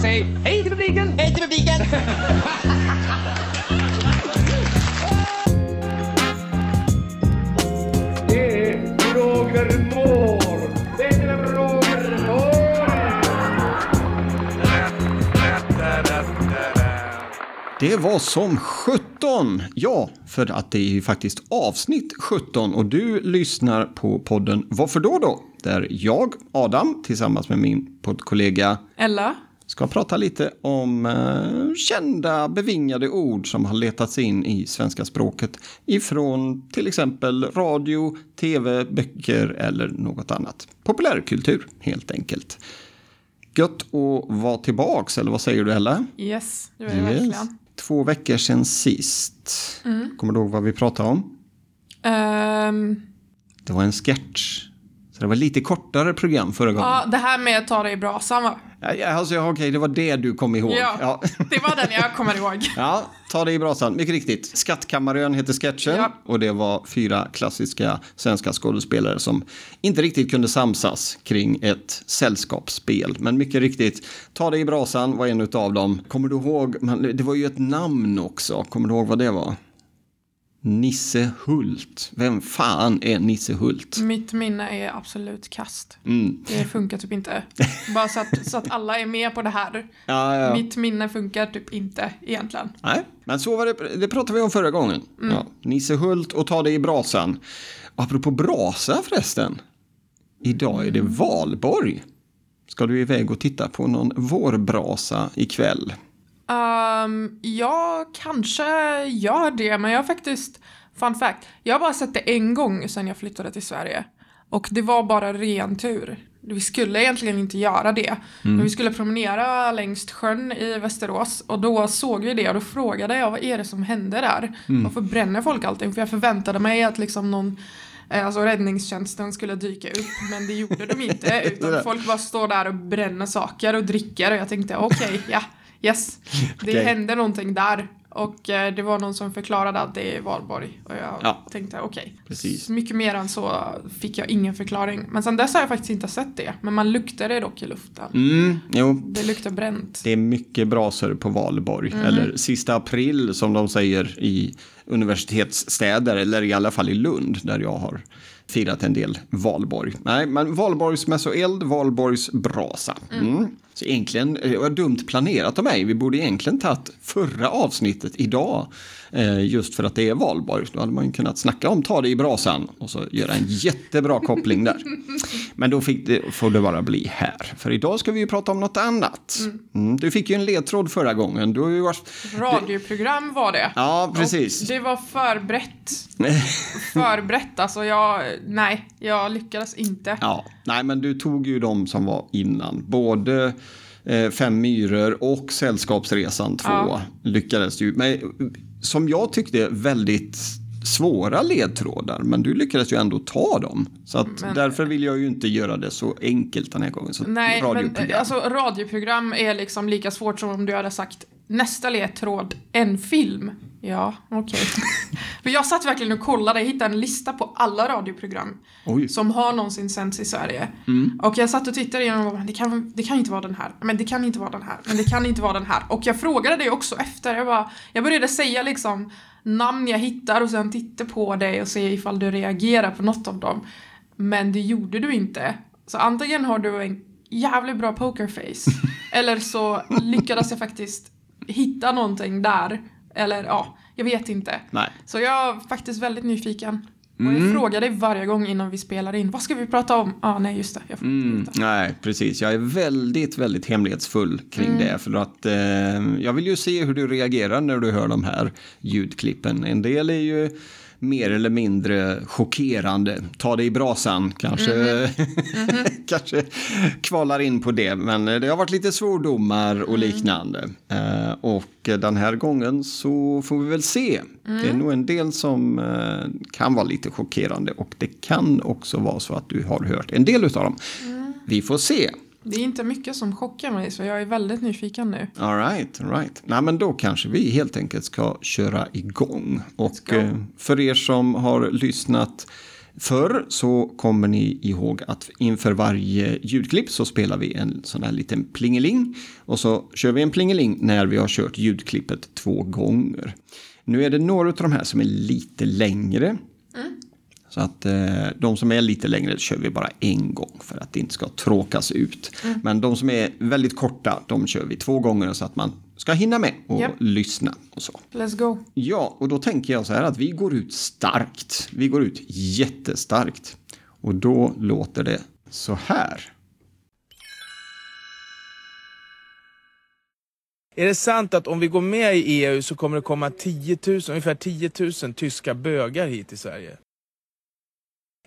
Säg hej till publiken! Hej till publiken! Det är Roger Moore! Det är Roger Moore! Det var som 17! Ja, för att det är ju faktiskt avsnitt 17 och du lyssnar på podden Varför då då? Där jag, Adam, tillsammans med min poddkollega Ella? ska prata lite om eh, kända bevingade ord som har letats in i svenska språket ifrån till exempel radio, tv, böcker eller något annat. Populärkultur helt enkelt. Gött att vara tillbaks, eller vad säger du Ella? Yes, det var det verkligen. Två veckor sedan sist. Kommer du ihåg vad vi pratade om? Ehm, Det var en sketch. Så det var lite kortare program förra gången. ja, det här med att ta det i brasan va? Ja, alltså, ja, okej, det var det du kom ihåg. Ja, Ja. det var den jag kommer ihåg. Ja, ta det i brasan. Mycket riktigt. Skattkammarön heter sketchen Ja. och det var fyra klassiska svenska skådespelare som inte riktigt kunde samsas kring ett sällskapsspel. Men mycket riktigt, ta det i brasan var en av dem. Kommer du ihåg, det var ju ett namn också. Kommer du ihåg vad det var? Nisse Hult. Vem fan är Nisse Hult? Mitt minne är absolut kast. Mm. Det funkar typ inte. Bara så att, så att alla är med på det här. Ja, ja. Mitt minne funkar typ inte egentligen. Nej, men så var det, det pratade vi om förra gången. Ja, Nisse Hult och ta det i brasan. Apropå brasa förresten. Idag är det valborg. Ska du iväg och titta på någon vårbrasa ikväll? Um, jag kanske gör det, men jag har faktiskt, fun fact, jag har bara sett det en gång sedan jag flyttade till Sverige. Och det var bara ren tur. Vi skulle egentligen inte göra det. Men vi skulle promenera längs sjön i Västerås och då såg vi det och då frågade jag vad är det som hände där? Varför bränner folk allting? För jag förväntade mig att liksom någon eh, Alltså räddningstjänsten skulle dyka upp men det gjorde de inte utan folk bara står där och bränner saker och dricker och jag tänkte okej, ja, yes. Det Okej. hände någonting där och eh, det var någon som förklarade att det är valborg och jag Ja. tänkte okej. Precis. Så Mycket mer än så fick jag ingen förklaring. Men sen dess har jag faktiskt inte sett det. Men man luktar det dock i luften. Mm, jo, Det luktar bränt. det är mycket brasor på valborg. Mm. Eller sista april som de säger i universitetsstäder. Eller i alla fall i Lund där jag har firat en del valborg. Nej, men valborgsmässoeld, valborgsbrasa. Mm. Så egentligen, eh, det var dumt planerat av mig. Vi borde egentligen tagit förra avsnittet idag. Eh, just för att det är valborg. Då hade man ju kunnat snacka om ta det i brasan och så göra en jättebra koppling där. Men då fick det, får det bara bli här. För idag ska vi ju prata om något annat. Mm, du fick ju en ledtråd förra gången. Du har ju varit... Radioprogram var det. Ja, precis. Och det var förberett. Förberett, alltså jag... Nej, jag lyckades inte. Ja, nej men du tog ju de som var innan. Både eh, Fem myror och Sällskapsresan 2 Ja. lyckades. Men, eh, som jag tyckte väldigt svåra ledtrådar. Men du lyckades ju ändå ta dem. Så att Men- därför vill jag ju inte göra det så enkelt den här gången. Så Nej, men radioprogram. eh, alltså radioprogram är liksom lika svårt som om du hade sagt nästa ledtråd, en film. Ja, okej. För jag satt verkligen och kollade, jag hittade en lista på alla radioprogram Oj. som har någonsin sänds i Sverige. Mm. Och jag satt och tittade igenom och bara, det kan, det kan inte vara den här, men det kan inte vara den här, men det kan inte vara den här. Och jag frågade dig också efter, jag, bara, jag började säga liksom namn jag hittar och sen titta på dig och se ifall du reagerar på något av dem. Men det gjorde du inte. Så antingen har du en jävligt bra pokerface, eller så lyckades jag faktiskt hitta någonting där. Eller ja, jag vet inte. Nej. Så jag är faktiskt väldigt nyfiken. Och Mm. jag frågar dig varje gång innan vi spelar in. Vad ska vi prata om? Ah, nej, just det. Jag får Mm, nej, precis. Jag är väldigt, väldigt hemlighetsfull kring Mm. det. För att eh, jag vill ju se hur du reagerar när du hör de här ljudklippen. En del är ju mer eller mindre chockerande. Ta det i brasan kanske, Mhm. kanske kvalar in på det. Men det har varit lite svordomar och Mm. liknande. Eh, och den här gången så får vi väl se. Det är Mm. nog en del som eh, kan vara lite chockerande. Och det kan också vara så att du har hört en del av dem. Mm. Vi får se. Det är inte mycket som chockar mig, så jag är väldigt nyfiken nu. All right, all right. Nej, men då kanske vi helt enkelt ska köra igång. Och eh, för er som har lyssnat Förr så kommer ni ihåg att inför varje ljudklipp så spelar vi en sån här liten plingeling och så kör vi en plingeling när vi har kört ljudklippet två gånger. Nu är det några av de här som är lite längre. Så att eh, de som är lite längre kör vi bara en gång för att det inte ska tråkas ut. Men de som är väldigt korta, de kör vi två gånger så att man ska hinna med och Japp. lyssna och så. Let's go. Ja, och då tänker jag så här att vi går ut starkt. Vi går ut jättestarkt. Och då låter det så här. Är det sant att om vi går med i EU så kommer det komma 10 000, ungefär 10 000 tyska bögar hit till Sverige?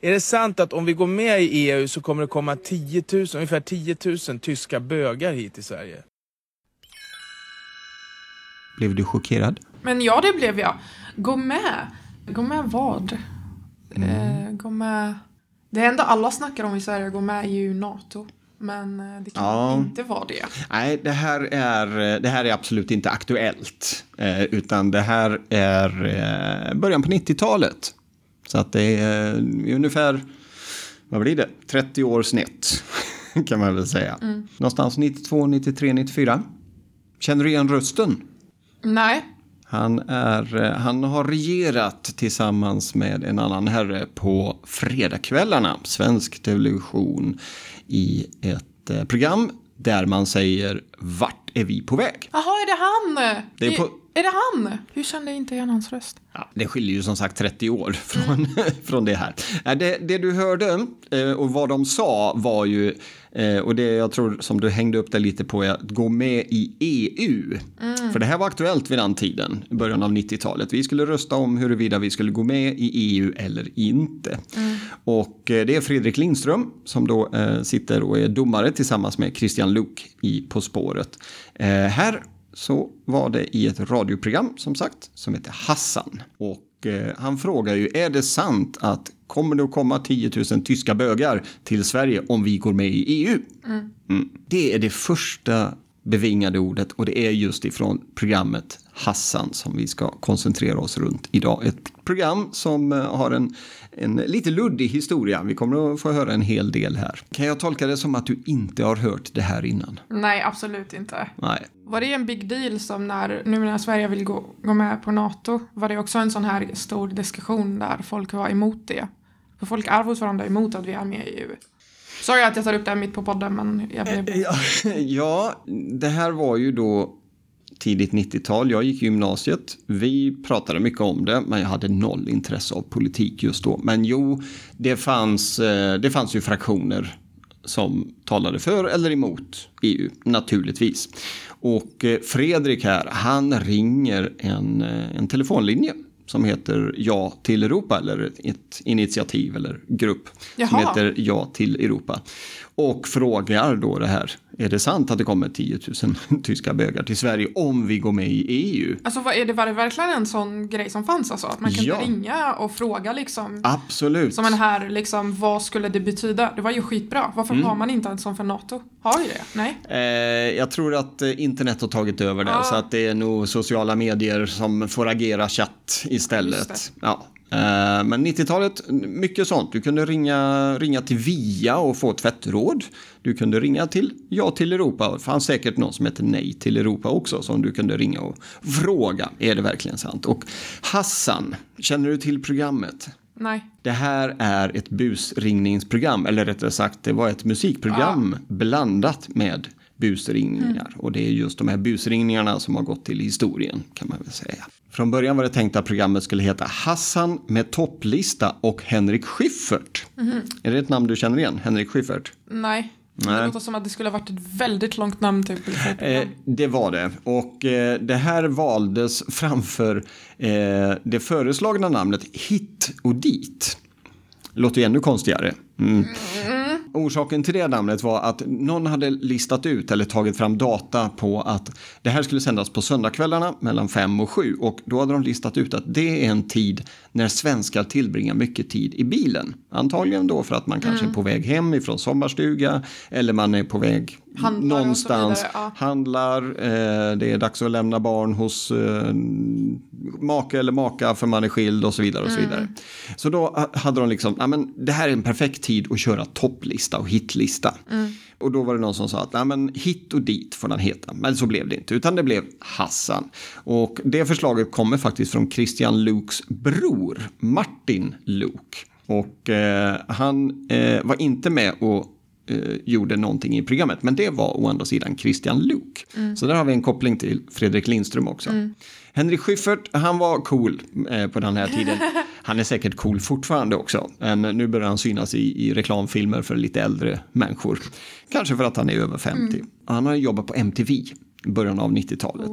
Är det sant att om vi går med i EU så kommer det komma 10 000, ungefär 10 000 tyska bögar hit till Sverige? Blev du chockerad? Men ja, det blev jag. Gå med. Gå med vad? Mm. Eh, gå med... Det enda alla snackar om i Sverige, gå med i EU NATO. Men eh, det kan Ja. inte vara det. Nej, det här är, det här är absolut inte aktuellt. Eh, utan det här är eh, början på 90-talet. Så att det är ungefär, vad blir det, 30 år snett. Kan man väl säga. Någonstans 92, 93, 94. Känner du igen rösten? Nej. Han, är, eh, han har regerat tillsammans med en annan herre på fredagskvällarna, svensk television, i ett eh, program där man säger vart är vi på väg? Jaha, är det han? Det är på- är det han? Hur kände jag inte igen hans röst? Ja, det skiljer ju som sagt 30 år från, från det här. Det, det du hörde eh, och vad de sa var ju, eh, och det jag tror som du hängde upp det lite på, är att gå med i EU. För det här var aktuellt vid den tiden, i början av 90-talet. Vi skulle rösta om huruvida vi skulle gå med i EU eller inte. Och eh, det är Fredrik Lindström som då sitter och är domare tillsammans med Christian Luuk i På spåret. Här så var det i ett radioprogram som sagt som heter Hassan. Och eh, han frågar ju, är det sant att kommer det att komma 10 000 tyska bögar till Sverige om vi går med i EU? Mm. Det är det första bevingade ordet och det är just ifrån programmet Hassan som vi ska koncentrera oss runt idag. Ett program som eh, har en, en lite luddig historia. Vi kommer att få höra en hel del här. Kan jag tolka det som att du inte har hört det här innan? Nej, absolut inte. Nej. Var det en big deal som när, nu när Sverige vill gå, gå med på NATO, var det också en sån här stor diskussion där folk var emot det? För folk är fortfarande emot att vi är med i EU. Sorry att jag tar upp det här mitt på podden, men jag blev... Eh, ja, ja, det här var ju då tidigt 90-tal. Jag gick i gymnasiet. Vi pratade mycket om det, men jag hade noll intresse av politik just då. Men jo, det fanns, eh, det fanns ju fraktioner som talade för eller emot EU, naturligtvis. Och eh, Fredrik här, han ringer en, en telefonlinje som heter Ja till Europa, eller ett initiativ eller grupp som Jaha. heter Ja till Europa. Och frågar då det här, är det sant att det kommer 10 000 tyska bögar till Sverige om vi går med i EU? Alltså vad är det, var det verkligen en sån grej som fanns alltså? Att man kunde Ja. ringa och fråga liksom? Absolut. Som en här, liksom, vad skulle det betyda? Det var ju skitbra. Varför Mm. har man inte en sån för NATO? Har vi det? Nej? Eh, jag tror att eh, internet har tagit över det, Ah. så att det är nog sociala medier som får agera chatt istället. Ja. Eh, men 90-talet, mycket sånt. Du kunde ringa, ringa till VIA och få tvättråd. Du kunde ringa till Ja till Europa. Det fanns säkert någon som hette Nej till Europa också som du kunde ringa och fråga. Är det verkligen sant? Och Hassan, känner du till programmet? Nej. Det här är ett busringningsprogram, eller rättare sagt det var ett musikprogram blandat med busringningar. Och det är just de här busringningarna som har gått till historien kan man väl säga. Från början var det tänkt att programmet skulle heta Hassan med topplista och Henrik Schyffert. Är det ett namn du känner igen? Henrik Schyffert? Nej. Det Nej. låter som att det skulle ha varit ett väldigt långt namn typ. Eh, det var det. Och eh, det här valdes framför eh, det föreslagna namnet Hit och dit. Låter ju ännu konstigare. Mm. Orsaken till det namnet var att någon hade listat ut eller tagit fram data på att det här skulle sändas på söndagskvällarna mellan fem och sju och då hade de listat ut att det är en tid när svenskar tillbringar mycket tid i bilen. Antagligen då för att man kanske är på väg hem ifrån sommarstuga eller man är på väg Handlar någonstans. ja. Handlar, eh, det är dags att lämna barn hos eh, make eller maka för man är skild och så vidare. och Så Mm. vidare. Så då ha- hade de liksom, ja, men det här är en perfekt tid att köra topplista och hitlista. Mm. Och då var det någon som sa att men hit och dit får den heta. Men så blev det inte, utan det blev Hassan. Och det förslaget kommer faktiskt från Christian Luuks bror, Martin Luuk. Och eh, han eh, var inte med och eh, gjorde någonting i programmet. Men det var å andra sidan Christian Luuk. Så där har vi en koppling till Fredrik Lindström också. Henrik Schyffert, han var cool eh, på den här tiden. Han är säkert cool fortfarande också. Men nu börjar han synas i, i reklamfilmer för lite äldre människor. Kanske för att han är över 50. Han har jobbat på MTV i början av 90-talet.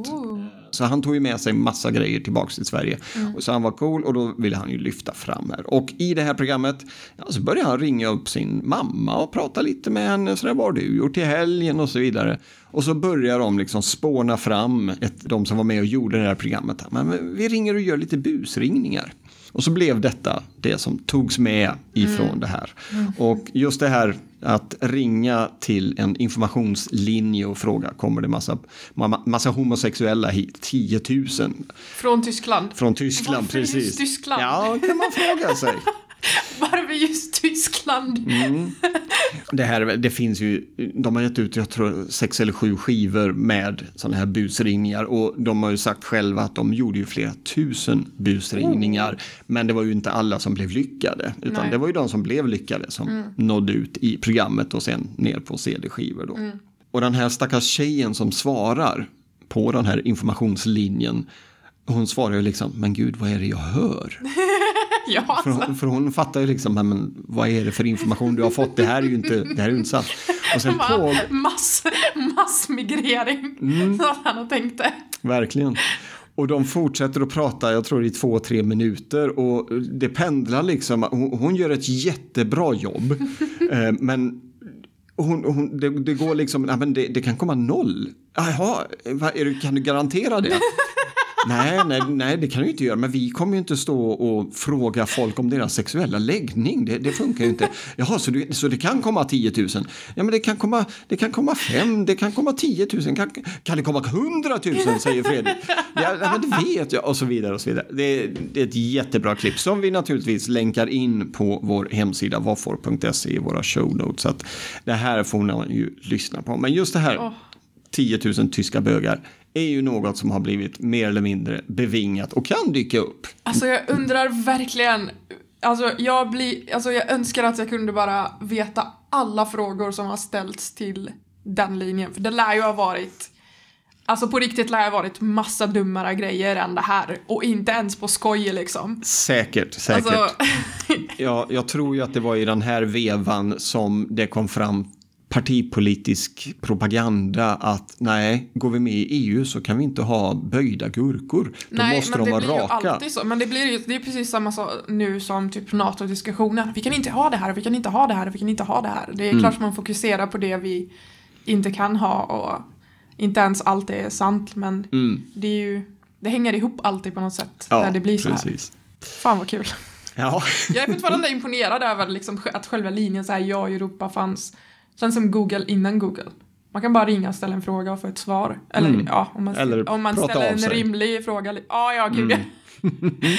Så han tog ju med sig massa grejer tillbaks till Sverige. Och så han var cool och då ville han ju lyfta fram här. Och i det här programmet ja, så började han ringa upp sin mamma och prata lite med henne. Så där var du gjort i helgen och så vidare. Och så börjar de liksom spåna fram ett, de som var med och gjorde det här programmet. Men vi ringer och gör lite busringningar. Och så blev detta det som togs med ifrån det här. Och just det här att ringa till en informationslinje och fråga kommer det massa, ma- massa homosexuella hit, 10 000 Från Tyskland. från Tyskland. Varför precis. Tyskland? Ja, kan man fråga sig. Varför just Tyskland? Mm. Det, här, det finns ju, de har gett ut jag tror, sex eller sju skivor med sådana här busringningar och de har ju sagt själva att de gjorde ju flera tusen busringningar. Men det var ju inte alla som blev lyckade utan Nej. det var ju de som blev lyckade som nådde ut i programmet och sen ner på CD-skivor då. Och den här stackars tjejen som svarar på den här informationslinjen hon svarar ju liksom, men gud vad är det jag hör? Ja, För alltså. hon, för hon fattar ju liksom, "Nej, men vad är det för information du har fått? Det här är ju inte, det här är inte sant. Och sen på, Mass, massmigrering. Mm. Att han har tänkt det. verkligen. Och de fortsätter att prata, jag tror i två, tre minuter och det pendlar liksom. Hon, hon gör ett jättebra jobb. eh, men hon, hon, det, det går liksom, nej, men det, det kan komma noll. Jaha, kan du garantera det? Nej, nej, nej, det kan du inte göra. Men vi kommer ju inte stå och fråga folk om deras sexuella läggning. Det, det funkar ju inte. Jaha, så, du, så det kan komma 10 000? Ja, men det kan komma, det kan komma 5, det kan komma 10 000, kan, kan det komma 100 000, säger Fredrik. Ja, men det vet jag, och så vidare. Och så vidare. Det, det är ett jättebra klipp som vi naturligtvis länkar in på vår hemsida vafor.se i våra show notes. Så att det här får man ju lyssna på. Men just det här, Åh. 10 000 tyska bögar är ju något som har blivit mer eller mindre bevingat och kan dyka upp. Alltså jag undrar verkligen. Alltså jag, blir, alltså jag önskar att jag kunde bara veta alla frågor som har ställts till den linjen. För det lär ju ha varit Alltså på riktigt lär det ha varit massa dummare grejer än det här. Och inte ens på skoj liksom. Säkert, säkert. Alltså, Ja, jag tror ju att det var i den här vevan som det kom fram partipolitisk propaganda att nej, går vi med i EU så kan vi inte ha böjda gurkor. Då nej, måste men de det vara blir ju raka. alltid så. Men det blir ju det är precis samma sak nu som typ NATO-diskussionen. Vi kan inte ha det här, vi kan inte ha det här, vi kan inte ha det här. Det är Mm. klart att man fokuserar på det vi inte kan ha och inte ens allt är sant men det är ju det hänger ihop alltid på något sätt Mm. Ja, när det blir så här. precis. Fan vad kul. Ja, Jag är fortfarande imponerad över liksom att själva linjen så här ja Europa fanns. Känns som Google innan Google. Man kan bara ringa och ställa en fråga och få ett svar. Eller ja, om man, Mm. Eller om man ställer en. Mm. rimlig fråga. Ja, ja, gud.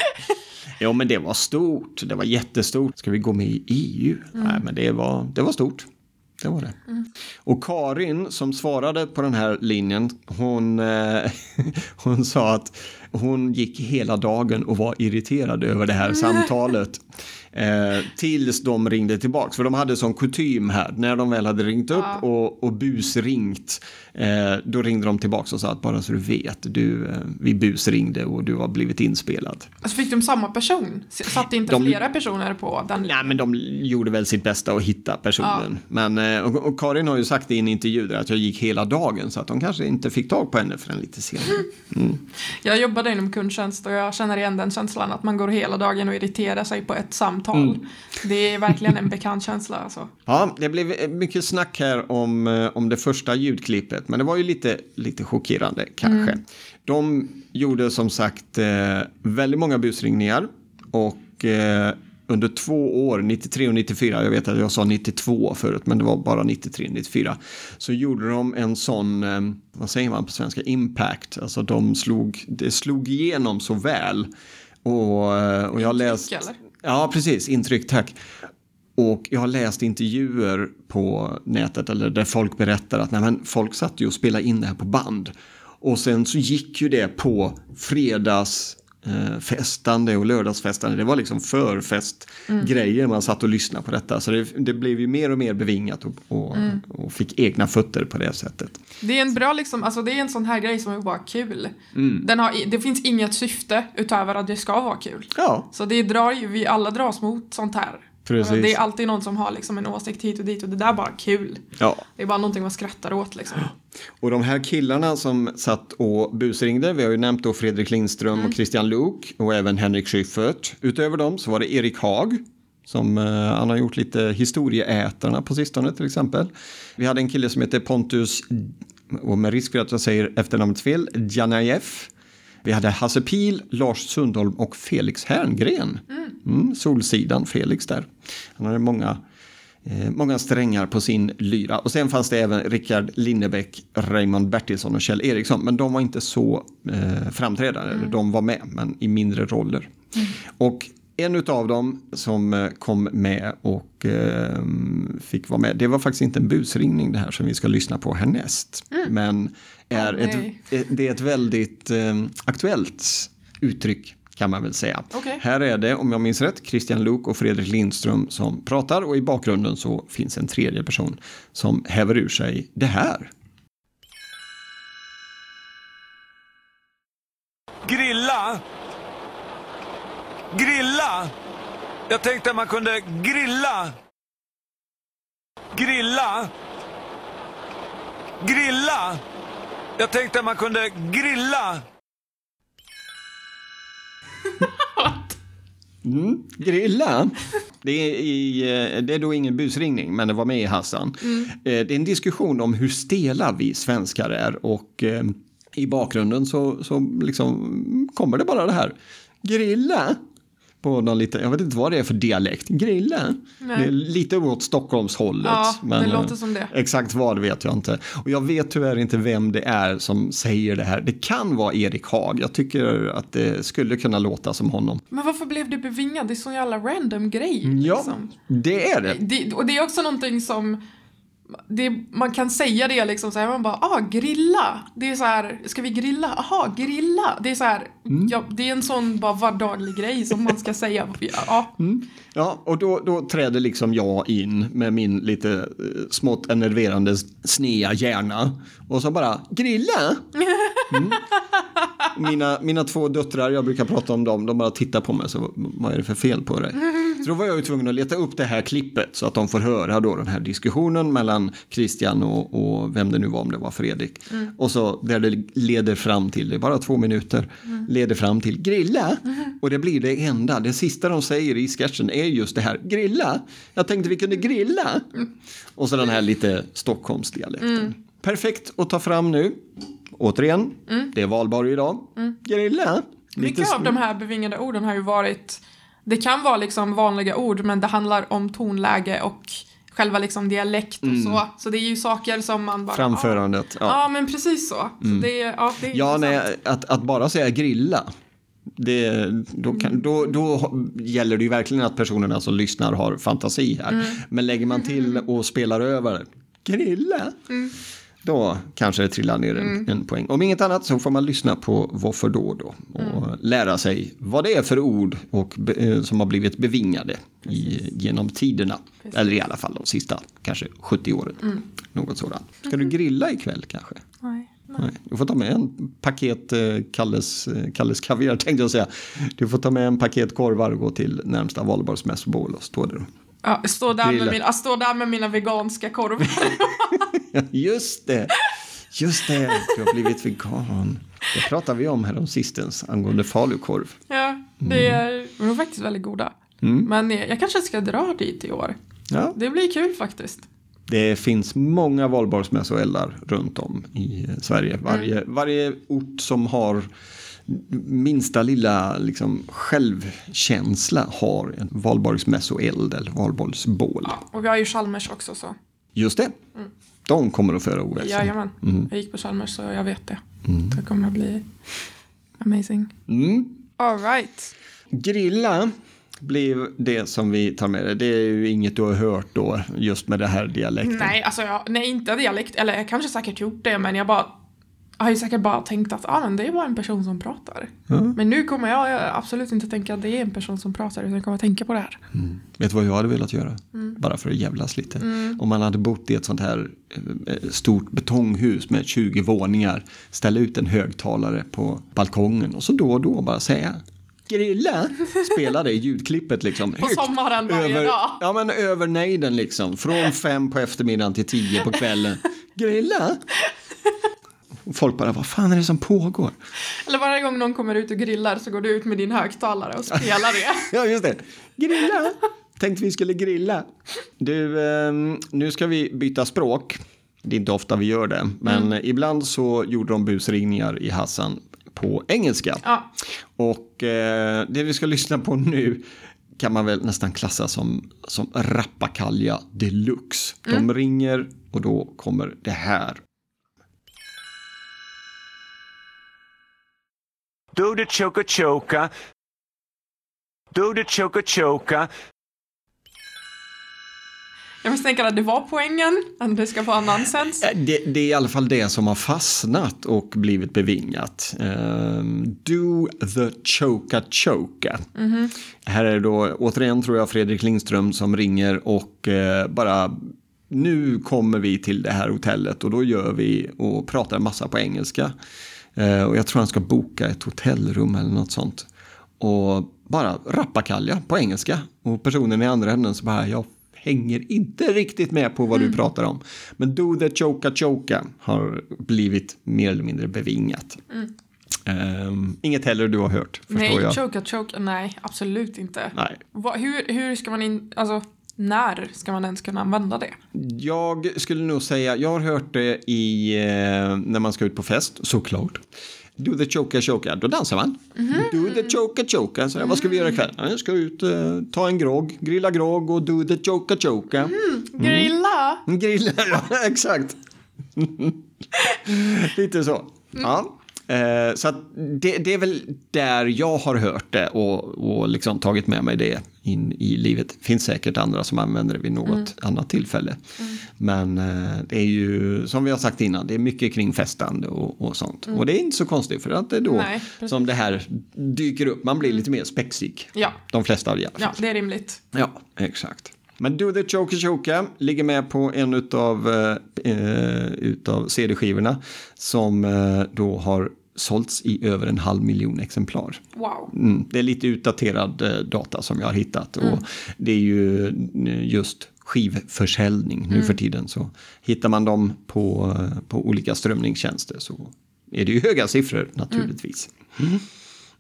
Jo, men det var stort. Det var jättestort. Ska vi gå med i EU? Nej, men det var, det var stort. Det var det. Och Karin som svarade på den här linjen, hon, eh, hon sa att hon gick hela dagen och var irriterad över det här samtalet. Eh, tills de ringde tillbaks. För de hade sån kutym här. När de väl hade ringt upp och, och busringt. Eh, då ringde de tillbaks och sa att bara så du vet. Du, eh, vi busringde och du har blivit inspelad. Alltså fick de samma person? Satt inte De- flera personer på den Nej, men de gjorde väl sitt bästa att hitta personen. Men, eh, och, och Karin har ju sagt i en intervju där att jag gick hela dagen så att de kanske inte fick tag på henne förrän lite senare. Jag jobbade inom kundtjänst och jag känner igen den känslan att man går hela dagen och irriterar sig på ett samtal. Mm. Det är verkligen en bekant känsla alltså. Ja, det blev mycket snack här om, om det första ljudklippet, men det var ju lite, lite chockerande kanske. De gjorde som sagt eh, väldigt många busringningar och eh, under två år, 93 och 94, jag vet att jag sa 92 förut, men det var bara 93 och 94, så gjorde de en sån, eh, vad säger man på svenska, impact, alltså de slog, det slog igenom så väl. Och, och jag läst... eller? Ja, precis, intryck, tack. Och jag har läst intervjuer på nätet eller där folk berättar att nej, men folk satt ju och spelade in det här på band. Och sen så gick ju det på fredags eh, festande och lördagsfestande. Det var liksom förfestgrejer man satt och lyssnade på detta. Så det, det blev ju mer och mer bevingat och, och, och fick egna fötter på det sättet. Det är en bra liksom, alltså det är en sån här grej som är bara kul. Mm. Den har, det finns inget syfte utöver att det ska vara kul. Ja, Så det drar ju, vi alla dras mot sånt här. Precis. Det är alltid någon som har liksom en åsikt hit och dit och det där är bara kul. ja. Det är bara någonting man skrattar åt liksom. Och de här killarna som satt och busringde, vi har ju nämnt då Fredrik Lindström och Christian Luuk och även Henrik Schyffert. Utöver dem så var det Erik Haag som eh, han har gjort lite historieätarna på sistone till exempel. Vi hade en kille som heter Pontus, och med risk för att jag säger efternamnet fel, Janajev. Vi hade Hasse Pil, Lars Sundholm och Felix Herngren. Mm, Solsidan Felix där. Han hade många Eh, många strängar på sin lyra. Och sen fanns det även Rickard Linnebäck, Raymond Bertilsson och Kjell Eriksson. Men de var inte så eh, framträdande. eller De var med, men i mindre roller. Och en av dem som eh, kom med och eh, fick vara med, det var faktiskt inte en busringning det här som vi ska lyssna på härnäst. Men är nej. ett, det är ett väldigt eh, aktuellt uttryck kan man väl säga. Okej. Här är det, om jag minns rätt, Christian Luuk och Fredrik Lindström som pratar och i bakgrunden så finns en tredje person som häver ur sig det här. Jag tänkte att man kunde grilla. Grilla? Grilla? Jag tänkte att man kunde grilla. Grilla, det är, i, eh, det är då ingen busringning, men det var med i Hassan. Mm. Eh, Det är en diskussion om hur stela vi svenskar är och eh, i bakgrunden så, så liksom kommer det bara det här. Grilla. På någon lite, jag vet inte vad det är för dialekt. Grilla. Nej. Det är lite åt Stockholmshållet. Ja, det men, låter eh, som det. Exakt vad vet jag inte. Och jag vet tyvärr inte vem det är som säger det här. Det kan vara Erik Haag. Jag tycker att det skulle kunna låta som honom. Men varför blev det bevingat? Det är sån jävla random grej. Ja, Liksom. det är det. Det, och det är också någonting som det, man kan säga det liksom så här, man bara ah grilla. Det är så här, ska vi grilla? Aha, grilla. Det är så här, Mm. ja, det är en sån bara vardaglig grej som man ska säga. Ja, Ja, och då, då träder liksom jag in med min lite eh, smått enerverande snea hjärna. Och så bara, grilla! Mm. Mina, mina två döttrar, jag brukar prata om dem, de bara tittar på mig så vad är det för fel på dig? Så då var jag ju tvungen att leta upp det här klippet så att de får höra då den här diskussionen mellan Christian och, och vem det nu var, om det var Fredrik. Och så där det leder fram till, det är bara två minuter, leder fram till grilla. Och det blir det enda, det sista de säger i sketchen är just det här, grilla. Jag tänkte vi kunde grilla. Och så den här lite Stockholmsdialekten. Perfekt att ta fram nu. Återigen, det är valborg idag. Grilla. Lite mycket av de här bevingade orden har ju varit, det kan vara liksom vanliga ord men det handlar om tonläge och själva liksom dialekt och så. Så det är ju saker som man bara... Mm. Framförandet. Ja, Ja, ja men precis så. så det, är- ja, det är ja nej, att, att bara säga grilla. Det, då, kan, då, då gäller det ju verkligen att personerna som lyssnar har fantasi här. Men lägger man till och spelar över grilla. Då kanske det trillar ner en, en poäng. Om inget annat så får man lyssna på Varför då då och lära sig vad det är för ord och, be- eh, som har blivit bevingade i, genom tiderna. Eller i alla fall de sista kanske 70 åren. Något sådant. Ska du grilla ikväll kanske? Nej. Nej, du får ta med en paket eh, Kalles, eh, Kalles kaviar tänkte jag säga. Du får ta med en paket korvar och gå till närmsta valborgsmässobål och stå där. Ja, stå, där Grilla. med mina, stå där med mina veganska korvar. Just det, just det, du har blivit vegan. Det pratade vi om här sistens angående falukorv. ja, det Mm. är, de är faktiskt väldigt goda. Men jag, jag kanske ska dra dit i år. Ja, Det blir kul faktiskt. det finns många valborgsmässoeldar runt om i Sverige. Varje, varje ort som har minsta lilla liksom, självkänsla har en valborgsmässoeld eller valborgsbål. Och vi har ju Chalmers också så. Just det. De kommer att föra OS. Jajamän. Mm. Jag gick på Chalmers så jag vet det. Det kommer att bli amazing. Mm. All right. Grilla blev det som vi tar med det. Det är ju inget du har hört då, just med det här dialekten. Nej, alltså jag, nej, inte dialekt. Eller jag kanske säkert gjort det, men jag bara jag har ju säkert bara tänkt att ah, men det är bara en person som pratar. Men nu kommer jag absolut inte tänka att det är en person som pratar, utan jag kommer tänka på det här. Vet du vad jag hade velat göra? Bara för att jävlas lite. Om man hade bott i ett sånt här eh, stort betonghus med 20 våningar. Ställa ut en högtalare på balkongen och så då och då bara säga Grilla! Spela det ljudklippet liksom. På sommaren varje över, dag. Ja men över nejden liksom. Från fem på eftermiddagen till tio på kvällen. Grilla! Och folk bara, vad fan är det som pågår? Eller varje gång någon kommer ut och grillar så går du ut med din högtalare och spelar det. Ja, just det. Grilla! Tänkte vi skulle grilla. Du, ehm, nu ska vi byta språk. Det är inte ofta vi gör det, men ibland så gjorde de busringningar i Hassan på engelska. Ja. Och eh, det vi ska lyssna på nu kan man väl nästan klassa som, som rappakalja deluxe. De ringer och då kommer det här. Do the choka choka. Do the choka choka. Jag misstänker att det var poängen, att det ska vara nonsens. Eh, Det, det är i alla fall det som har fastnat och blivit bevingat. Ehm, do the choka choka. Här är det då återigen tror jag Fredrik Lindström som ringer och eh, bara nu kommer vi till det här hotellet och då gör vi och pratar massa på engelska. Eh, och jag tror han ska boka ett hotellrum eller något sånt. Och bara rappakalja på engelska. Och personen i andra änden så bara, jag hänger inte riktigt med på vad du pratar om. Men do the choka choka har blivit mer eller mindre bevingat. Ehm, inget heller du har hört, förstår Nej, jag. choka choka, nej, absolut inte. Nej. Va, hur, hur ska man in, alltså, när ska man ens kunna använda det? Jag skulle nog säga, jag har hört det i, eh, när man ska ut på fest, såklart. Do the choka choka, då dansar man. Do the choka choka, så vad ska vi göra ikväll? Ja, Jag ska ut, eh, ta en grogg, grilla grogg och do the choka choka. Grilla? Grilla, ja exakt. Lite så. Ja. Eh, så det, det är väl där jag har hört det och, och liksom tagit med mig det in i livet. finns säkert andra som använder det vid något annat tillfälle. Men eh, det är ju, som vi har sagt innan, det är mycket kring festande och, och sånt. Och det är inte så konstigt för att det är då Nej, som det här dyker upp. Man blir lite mer spexig. Ja. De flesta i alla fall. Ja, det är rimligt. Ja, exakt. Men Do the Choka Choka ligger med på en utav, eh, utav CD-skivorna som eh, då har sålts i över en halv miljon exemplar. Wow. Mm, det är lite utdaterad eh, data som jag har hittat och det är ju eh, just skivförsäljning nu för tiden så hittar man dem på, eh, på olika strömningstjänster så är det ju höga siffror naturligtvis.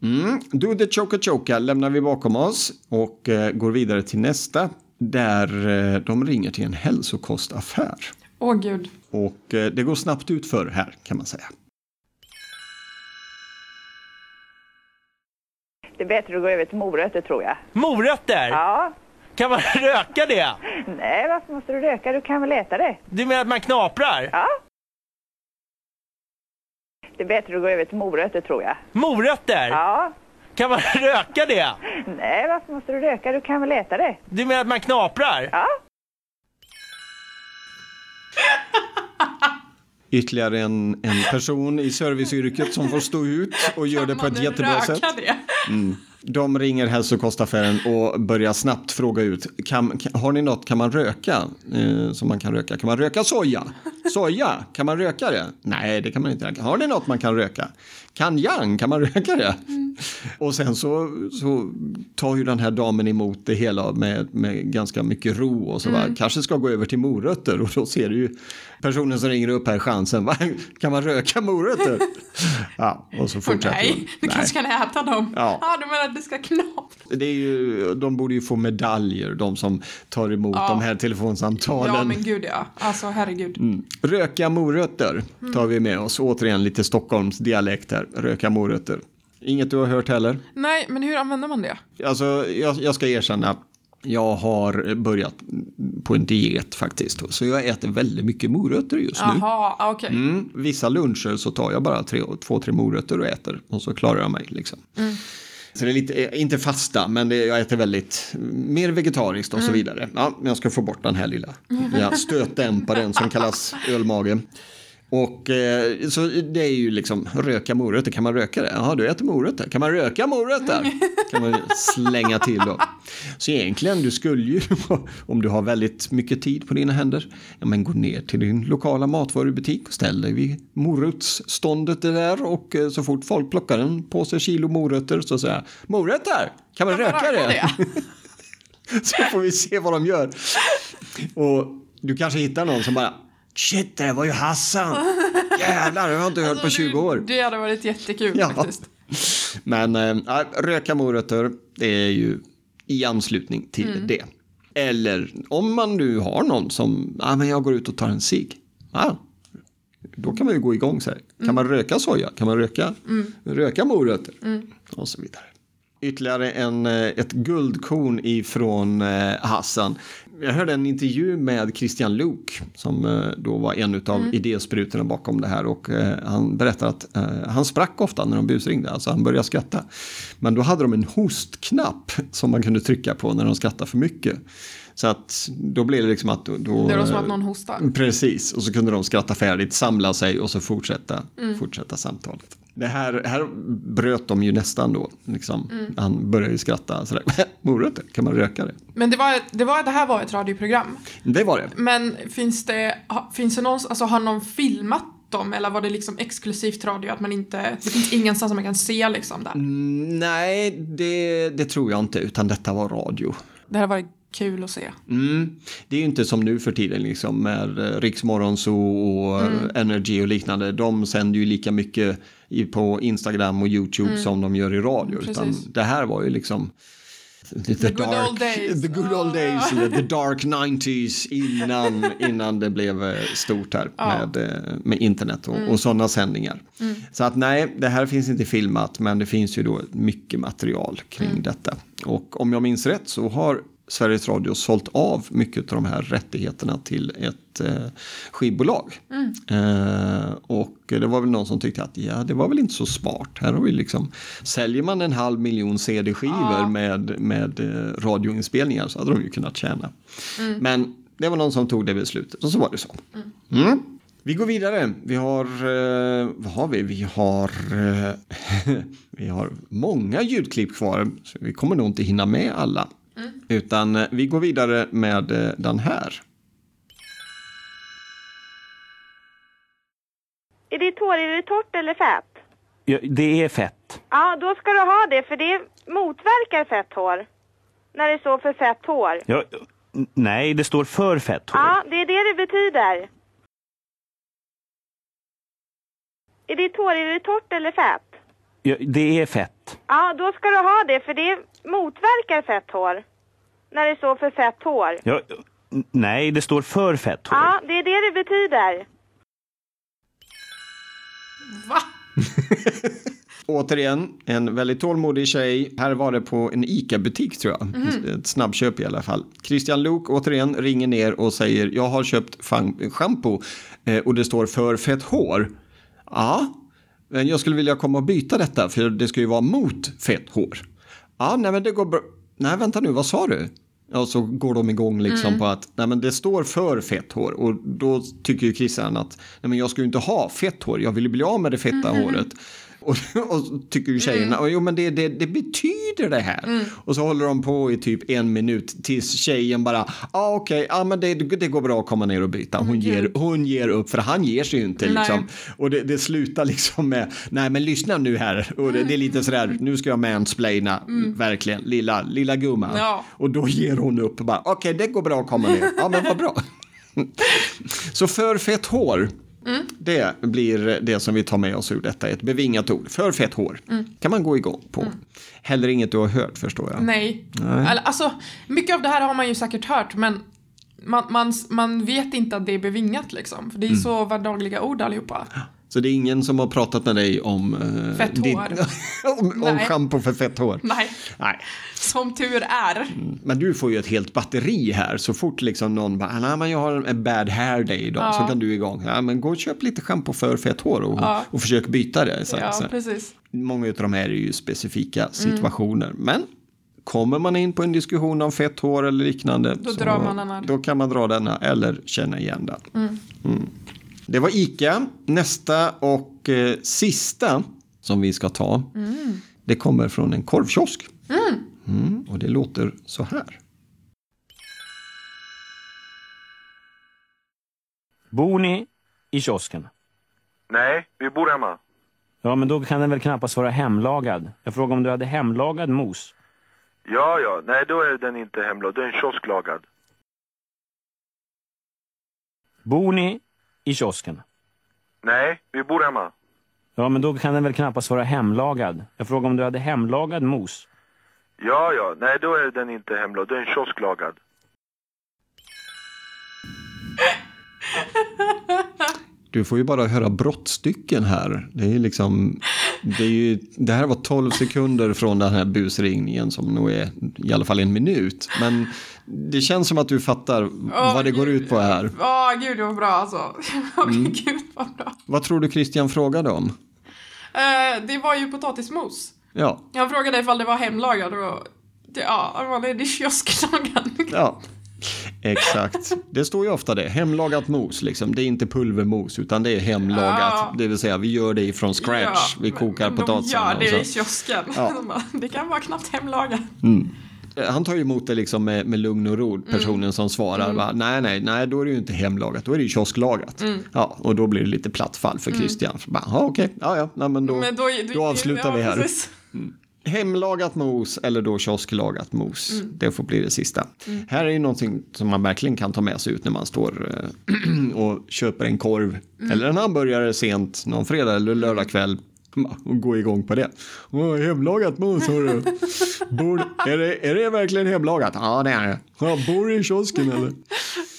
Mm. Do the Choka Choka lämnar vi bakom oss och eh, går vidare till nästa där eh, de ringer till en hälsokostaffär. Åh gud. Och eh, det går snabbt ut för här kan man säga. Det är bättre att gå över till morötter tror jag. Morötter? Ja. Kan man röka det? Nej, varför måste du röka? Du kan väl äta det? Du menar att man knaprar? Ja. Det är bättre att gå över till morötter tror jag. Morötter? Ja. Kan man röka det? Nej, varför måste du röka? Du kan väl äta det? Du menar att man knaprar? Ja. Ytterligare en, en person i serviceyrket som får stå ut och gör det på ett jättebra sätt. Det? De ringer hälsokostaffären och börjar snabbt fråga ut. Kan, har ni något, kan man röka? Eh, som man kan röka? Kan man röka soja? Soja, kan man röka det? Nej, det kan man inte. Har ni något man kan röka? Kanjang, kan man röka det? Och sen så, så tar ju den här damen emot det hela med, med ganska mycket ro och så bara, kanske ska gå över till morötter och då ser du ju personen som ringer upp här chansen. Va? Kan man röka morötter? Ja, och så fortsätter hon. nej, du kanske kan äta dem. Ja. ah, du menar att det ska knapra? Det är ju, de borde ju få medaljer, de som tar emot Ja. de här telefonsamtalen. Ja, men gud ja. Alltså herregud. Mm. Röka morötter tar vi med oss. Återigen lite Stockholms dialekt här. Röka morötter. Inget du har hört heller? Nej, men hur använder man det? Alltså, jag, jag ska erkänna. Jag har börjat på en diet faktiskt. Så jag äter väldigt mycket morötter just nu. Jaha, ah, okej. Mm, vissa luncher så tar jag bara tre, två, tre morötter och äter. Och så klarar jag mig liksom. Så det är lite, eh, inte fasta, men det, jag äter väldigt mer vegetariskt och så vidare. Ja, jag ska få bort den här lilla, lilla stötdämparen som kallas ölmage. Och eh, så det är ju liksom röka morötter, kan man röka det? Jaha, du äter morötter, kan man röka morötter? Kan man slänga till då. Så egentligen, du skulle ju, om du har väldigt mycket tid på dina händer, ja men gå ner till din lokala matvarubutik och ställ dig vid morotsståndet där och eh, så fort folk plockar en påse kilo morötter så säger morötter, kan man röka Röka det? Så får vi se vad de gör. Och du kanske hittar någon som bara Shit, det var ju Hassan! Jävlar, det har jag inte hört på 20 år. Det hade varit jättekul Ja. faktiskt. Men äh, röka morötter, det är ju i anslutning till det. Eller om man nu har någon som, ja men jag går ut och tar en cigg. Ja, då kan man ju gå igång så här. Kan man röka soja? Kan man röka, röka morötter? Och så vidare. Ytterligare en, eh, ett guldkorn ifrån eh, Hassan. Jag hörde en intervju med Christian Luuk som eh, då var en av idésprutorna bakom det här och eh, han berättade att eh, han sprack ofta när de busringde, alltså han började skratta. Men då hade de en hostknapp som man kunde trycka på när de skrattade för mycket. Så att då blev det liksom att då, då Det var som att någon hostar. Precis, och så kunde de skratta färdigt, samla sig och så fortsätta, fortsätta samtalet. Det här, här bröt de ju nästan då. Liksom. Han började ju skratta sådär. Morötter, kan man röka det? Men det, var, det, var, det här var ett radioprogram. Det var det. Men finns det, finns det någon, alltså har någon filmat dem eller var det liksom exklusivt radio att man inte, det finns ingenstans som man kan se liksom där? Nej, det, det tror jag inte, utan detta var radio. Det här var kul att se. Mm. Det är ju inte som nu för tiden liksom med eh, Riksmorgonzoo och eh, Energy och liknande. De sänder ju lika mycket på Instagram och YouTube som de gör i radio. Det här var ju liksom the, good old days. The good old days, eller the dark 90s innan, innan det blev eh, stort här med, eh, med internet och, och sådana sändningar. Så att nej, det här finns inte filmat men det finns ju då mycket material kring detta. Och om jag minns rätt så har Sveriges Radio sålt av mycket av de här rättigheterna till ett eh, skivbolag. Eh, och det var väl någon som tyckte att ja, det var väl inte så smart. Här har vi liksom, säljer man en halv miljon CD-skivor med, med eh, radioinspelningar så hade de ju kunnat tjäna. Men det var någon som tog det beslutet och så var det så. Mm. Vi går vidare. Vi har, eh, vad har vi? Vi har, eh, vi har många ljudklipp kvar. Så vi kommer nog inte hinna med alla. Utan eh, vi går vidare med eh, den här. Är ditt hår är det torrt eller fett? Ja, det är fett. Ja, då ska du ha det för det motverkar fett hår. När det står för fett hår. Ja, nej, det står för fett hår. Ja, det är det det betyder. Är ditt hår är det torrt eller fett? Ja, det är fett. Ja, då ska du ha det för det motverkar fett hår. När det står för fett hår. Ja, nej, det står för fett hår. Ja, det är det det betyder. Va? Återigen, en väldigt tålmodig tjej. Här var det på en ICA-butik tror jag. Ett snabbköp i alla fall. Christian Luuk återigen ringer ner och säger jag har köpt shampoo eh, och det står för fett hår. Ja, men jag skulle vilja komma och byta detta för det ska ju vara mot fett hår. Ja, nej men det går bra. Nej, vänta nu, vad sa du? Och så går de igång liksom på att nej, men det står för fett hår och då tycker ju Christian att nej, men jag ska ju inte ha fett hår, jag vill ju bli av med det fetta håret. Och, och tycker ju tjejerna, mm. jo men det, det, det betyder det här. Och så håller de på i typ en minut tills tjejen bara, ja ah, okej, okay, ah, men det, det går bra att komma ner och byta. Hon, ger, hon ger upp för han ger sig ju inte liksom. Och det, det slutar liksom med, nej men lyssna nu här. Och det, det är lite sådär, nu ska jag mansplaina, verkligen, lilla, lilla gumman. Ja. Och då ger hon upp och bara, okej det går bra att komma ner. Ja men vad bra. Så för fett hår, det blir det som vi tar med oss ur detta, ett bevingat ord. För fett hår kan man gå igång på. Heller inget du har hört förstår jag. Nej. Nej. Alltså, mycket av det här har man ju säkert hört, men man, man, man vet inte att det är bevingat liksom. För det är Mm. så vardagliga ord allihopa. Så det är ingen som har pratat med dig om... eh, Fett din- hår. om om Nej. schampo för fett hår? Nej, Nej. som tur är. Men du får ju ett helt batteri här. Så fort liksom någon bara, nej men jag har en bad hair day idag, så kan du igång. Ja men gå och köp lite schampo för fett hår och, Ja. och försök byta det. Så, Ja, så. precis. Många av de här är ju specifika Mm. situationer. Men kommer man in på en diskussion om fett hår eller liknande. Då denna. Då kan man dra denna eller känna igen den. Mm. Det var ICA. Nästa och eh, sista som vi ska ta. Det kommer från en korvkiosk. Mm, och det låter så här. Bor ni i kiosken? Nej, vi bor hemma. Ja, men då kan den väl knappast vara hemlagad. Jag frågar om du hade hemlagad mos. Ja, ja. Nej, då är den inte hemlagad. Det är en kiosklagad. Bor ni i kiosken? Nej, vi bor hemma. Ja, men då kan den väl knappast vara hemlagad. Jag frågar om du hade hemlagad mos. Ja, ja. Nej, då är den inte hemlagad. Det är kiosklagad. Du får ju bara höra brottstycken här. Det är liksom, det, ju, det här var 12 sekunder från den här busringningen som nog är i alla fall en minut. Men det känns som att du fattar vad det går ut på här. Åh, gud vad bra alltså. Mm. Gud vad bra. Vad tror du Christian frågade om? Eh, det var ju potatismos. Ja, Jag frågade ifall det var hemlagad och det, ja, det var det kiosklagad. ja. Exakt. Det står ju ofta det. Hemlagat mos, liksom. Det är inte pulvermos, utan det är hemlagat. Ja. Det vill säga, vi gör det ifrån scratch. vi kokar potatisen. och det i så. kiosken. Ja. De det kan vara knappt hemlagat. Han tar ju emot det liksom med, med lugn och ro, personen som svarar. Va? Nej, nej, nej, då är det ju inte hemlagat, då är det ju kiosklagat. Ja, och då blir det lite platt fall för Christian. Så Bara, ja, okej, ja, ja, nej, men då, Men då, då avslutar ja, vi här. Hemlagat mos eller då kiosklagat mos. Det får bli det sista. Här är ju någonting som man verkligen kan ta med sig ut när man står eh, och köper en korv eller en hamburgare sent någon fredag eller lördagkväll. Och gå igång på det. Åh, hemlagat mos, hörru. Bor, är, det, är det verkligen hemlagat? Ja, det är det. Ja, bor du i kiosken eller?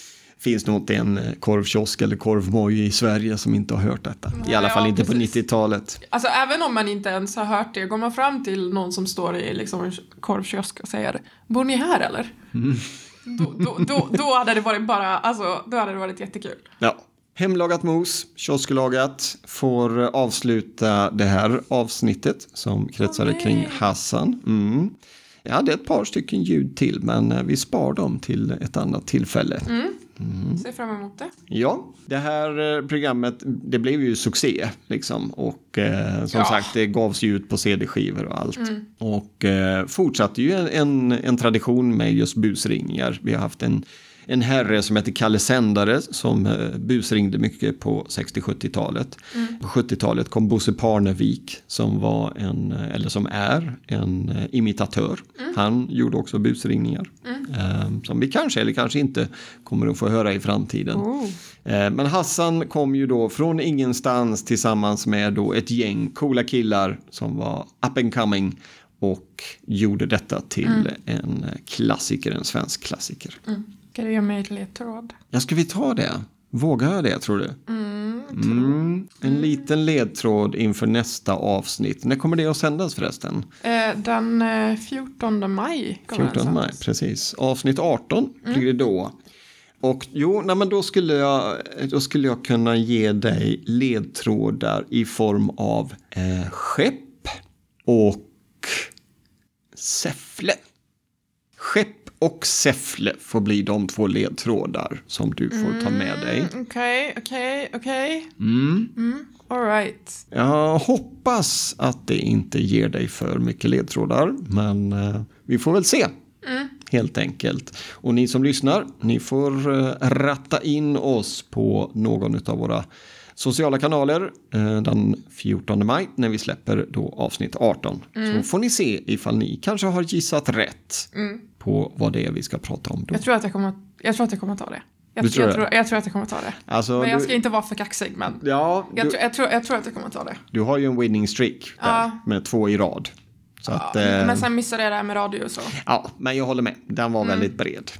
Finns nog inte en eh, korvkiosk eller korvmoj i Sverige som inte har hört detta. I alla ja, fall inte precis. på 90-talet. Alltså även om man inte ens har hört det, går man fram till någon som står i liksom en korvkiosk och säger Bor ni här eller? Mm. Då, då, då, då hade det varit bara, alltså då hade det varit jättekul. Ja. Hemlagat mos, kiosklagat, får avsluta det här avsnittet som kretsade kring Hassan. Mm. Jag hade ett par stycken ljud till, men eh, vi spar dem till ett annat tillfälle. Ser fram emot det. Ja, det här eh, programmet, det blev ju succé liksom. Och eh, som Ja. sagt, det gavs ju ut på CD-skivor och allt. Och eh, fortsatte ju en, en, en tradition med just busringningar. Vi har haft en, en herre som heter Kalle Sändare som eh, busringde mycket på 60-70-talet. På 70-talet kom Bosse Parnevik som var en, eh, eller som är en eh, imitatör. Han gjorde också busringningar. Eh, som vi kanske eller kanske inte kommer att få höra i framtiden. Eh, Men Hassan kom ju då från ingenstans tillsammans med då ett gäng coola killar som var up and coming och gjorde detta till en eh, klassiker, en svensk klassiker. Ska du ge mig ett ledtråd? Ja, ska vi ta det? Vågar jag det tror du? Mm, en liten ledtråd inför nästa avsnitt. När kommer det att sändas förresten? Eh, den eh, 14 maj kommer 14 den maj, precis. Avsnitt 18 blir det då. Och jo, nej, men då skulle, jag, då skulle jag kunna ge dig ledtrådar i form av eh, skepp och Säffle. Skepp och Säffle får bli de två ledtrådar som du får ta med dig. Okej, okej, okej. Mm. Mm, all right. Jag hoppas att det inte ger dig för mycket ledtrådar, men eh, vi får väl se. Helt enkelt. Och ni som lyssnar, ni får eh, ratta in oss på någon av våra sociala kanaler eh, den 14 maj när vi släpper då avsnitt 18. Så får ni se ifall ni kanske har gissat rätt på vad det är vi ska prata om då. Jag tror att jag kommer, jag tror att jag kommer ta det. Jag, tror jag, tror, jag tror att jag kommer ta det. Alltså, Men jag du, ska inte vara för kaxig, men ja, jag, du, tror, jag, tror, jag tror att jag kommer ta det. du har ju en winning streak där Ja. med två i rad. Så att, eh, Men sen missade jag det här med radio och så. Ja, men jag håller med. Den var väldigt bred.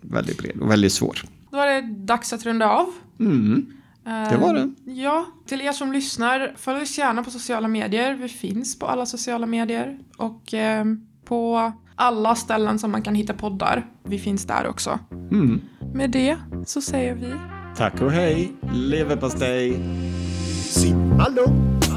Väldigt bred och väldigt svår. Då är det dags att runda av. Mm. Det var det. Eh, Ja, till er som lyssnar, följ oss gärna på sociala medier. Vi finns på alla sociala medier och eh, på alla ställen som man kan hitta poddar. Vi finns där också. Mm. Med det så säger vi Tack och hej, leverpastej. Simma lugnt.